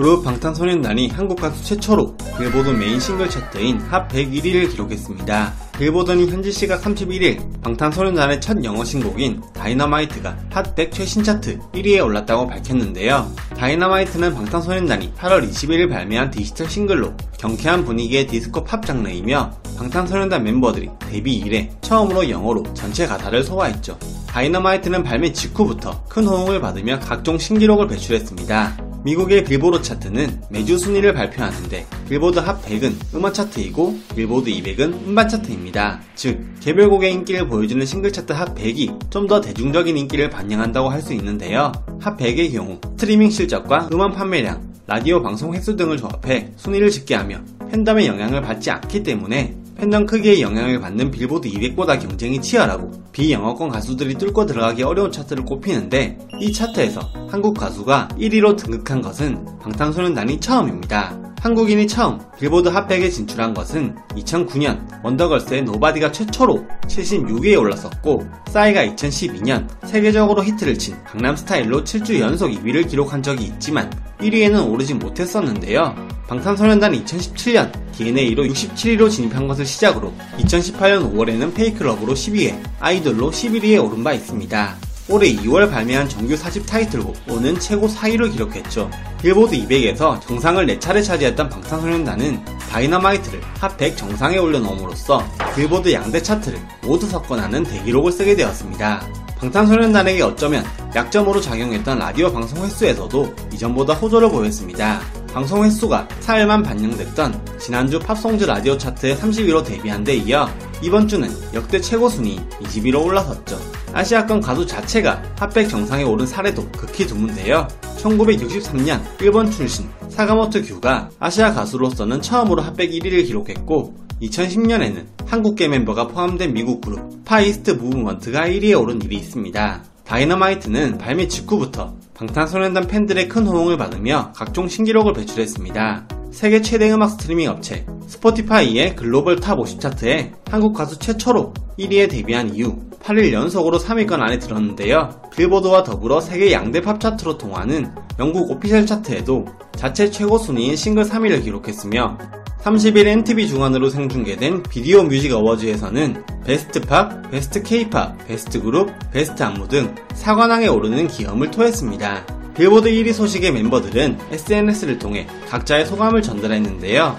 그룹 방탄소년단이 한국 가수 최초로 빌보드 메인 싱글 차트인 핫 100 1위를 기록했습니다. 빌보드는 현지 시각 31일 방탄소년단의 첫 영어 신곡인 다이너마이트가 핫 100 최신 차트 1위에 올랐다고 밝혔는데요. 다이너마이트는 방탄소년단이 8월 21일 발매한 디지털 싱글로 경쾌한 분위기의 디스코 팝 장르이며 방탄소년단 멤버들이 데뷔 이래 처음으로 영어로 전체 가사를 소화했죠. 다이너마이트는 발매 직후부터 큰 호응을 받으며 각종 신기록을 배출했습니다. 미국의 빌보드 차트는 매주 순위를 발표하는데 빌보드 핫 100은 음원 차트이고 빌보드 200은 음반 차트입니다. 즉 개별곡의 인기를 보여주는 싱글 차트 핫 100이 좀 더 대중적인 인기를 반영한다고 할 수 있는데요. 핫 100의 경우 스트리밍 실적과 음원 판매량, 라디오 방송 횟수 등을 조합해 순위를 짓게 하며 팬덤의 영향을 받지 않기 때문에 팬덤 크기에 영향을 받는 빌보드 200보다 경쟁이 치열하고 비영어권 가수들이 뚫고 들어가기 어려운 차트로 꼽히는데 이 차트에서 한국 가수가 1위로 등극한 것은 방탄소년단이 처음입니다. 한국인이 처음 빌보드 핫백에 진출한 것은 2009년 원더걸스의 Nobody가 최초로 76위에 올랐었고 싸이가 2012년 세계적으로 히트를 친 강남스타일로 7주 연속 2위를 기록한 적이 있지만 1위에는 오르지 못했었는데요. 방탄소년단이 2017년 DNA로 67위로 진입한 것을 시작으로 2018년 5월에는 Fake Love로 10위, IDOL로 11위에 오른 바 있습니다. 올해 2월 발매한 정규 4집 타이틀곡 ON은 최고 4위를 기록했죠. 빌보드 200에서 정상을 4차례 차지했던 방탄소년단은 다이너마이트를 핫100 정상에 올려놓음으로써 빌보드 양대 차트를 모두 석권하는 대기록을 쓰게 되었습니다. 방탄소년단에게 어쩌면 약점으로 작용했던 라디오 방송 횟수에서도 이전보다 호조를 보였습니다. 방송 횟수가 4일만 반영됐던 지난주 Pop Songs 라디오 차트에 30위로 데뷔한 데 이어 이번 주는 역대 최고 순위 20위로 올라섰죠. 아시아권 가수 자체가 핫 100 정상에 오른 사례도 극히 드문데요. 1963년 일본 출신 사카모토 큐가 아시아 가수로서는 처음으로 핫 100 1위를 기록했고 2010년에는 한국계 멤버가 포함된 미국 그룹 파이스트 무브먼트가 1위에 오른 일이 있습니다. 다이너마이트는 발매 직후부터 방탄소년단 팬들의 큰 호응을 받으며 각종 신기록을 배출했습니다. 세계 최대 음악 스트리밍 업체 스포티파이의 글로벌 탑 50 차트에 한국 가수 최초로 1위에 데뷔한 이후 8일 연속으로 3위권 안에 들었는데요. 빌보드와 더불어 세계 양대 팝 차트로 통하는 영국 오피셜 차트에도 자체 최고 순위인 싱글 3위를 기록했으며 30일 MTV 주관으로 생중계된 비디오 뮤직 어워즈에서는 베스트 팝, 베스트 케이팝, 베스트 그룹, 베스트 안무 등 사관왕에 오르는 기염을 토했습니다. 빌보드 1위 소식에 멤버들은 SNS를 통해 각자의 소감을 전달했는데요.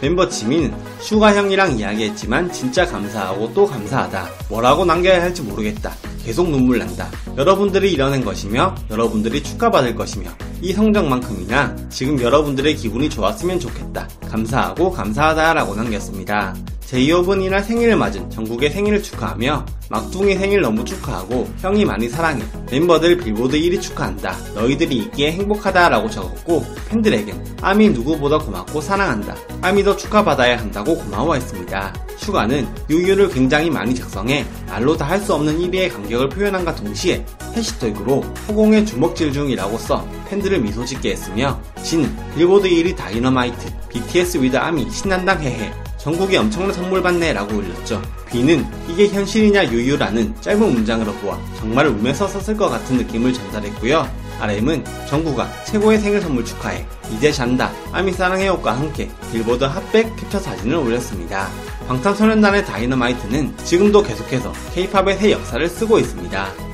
멤버 지민은 슈가 형이랑 이야기했지만 진짜 감사하고 또 감사하다. 뭐라고 남겨야 할지 모르겠다. 계속 눈물 난다. 여러분들이 이뤄낸 것이며 여러분들이 축하받을 것이며 이 성적만큼이나 지금 여러분들의 기분이 좋았으면 좋겠다. 감사하고 감사하다라고 남겼습니다. 제이홉은 이날 생일을 맞은 정국의 생일을 축하하며 막둥이 생일 너무 축하하고 형이 많이 사랑해 멤버들 빌보드 1위 축하한다. 너희들이 있기에 행복하다 라고 적었고 팬들에겐 아미 누구보다 고맙고 사랑한다. 아미도 축하받아야 한다고 고마워했습니다. 슈가는 ㅠㅠ를 굉장히 많이 작성해 말로 다 할 수 없는 1위의 감격을 표현함과 동시에 해시태그로 허공에 주먹질 중이라고 써 팬들을 미소 짓게 했으며 진 빌보드 1위 다이너마이트 BTS with 아미 신난당 헤헤 전국에 엄청난 선물 받네 라고 올렸죠. B는 이게 현실이냐 유유라는 짧은 문장으로 보아 정말 울면서 썼을 것 같은 느낌을 전달했고요. RM은 정구가 최고의 생일 선물 축하해 이제 잔다 아미 사랑해요과 함께 빌보드 핫백 캡처 사진을 올렸습니다. 방탄소년단의 다이너마이트는 지금도 계속해서 K-팝의 새 역사를 쓰고 있습니다.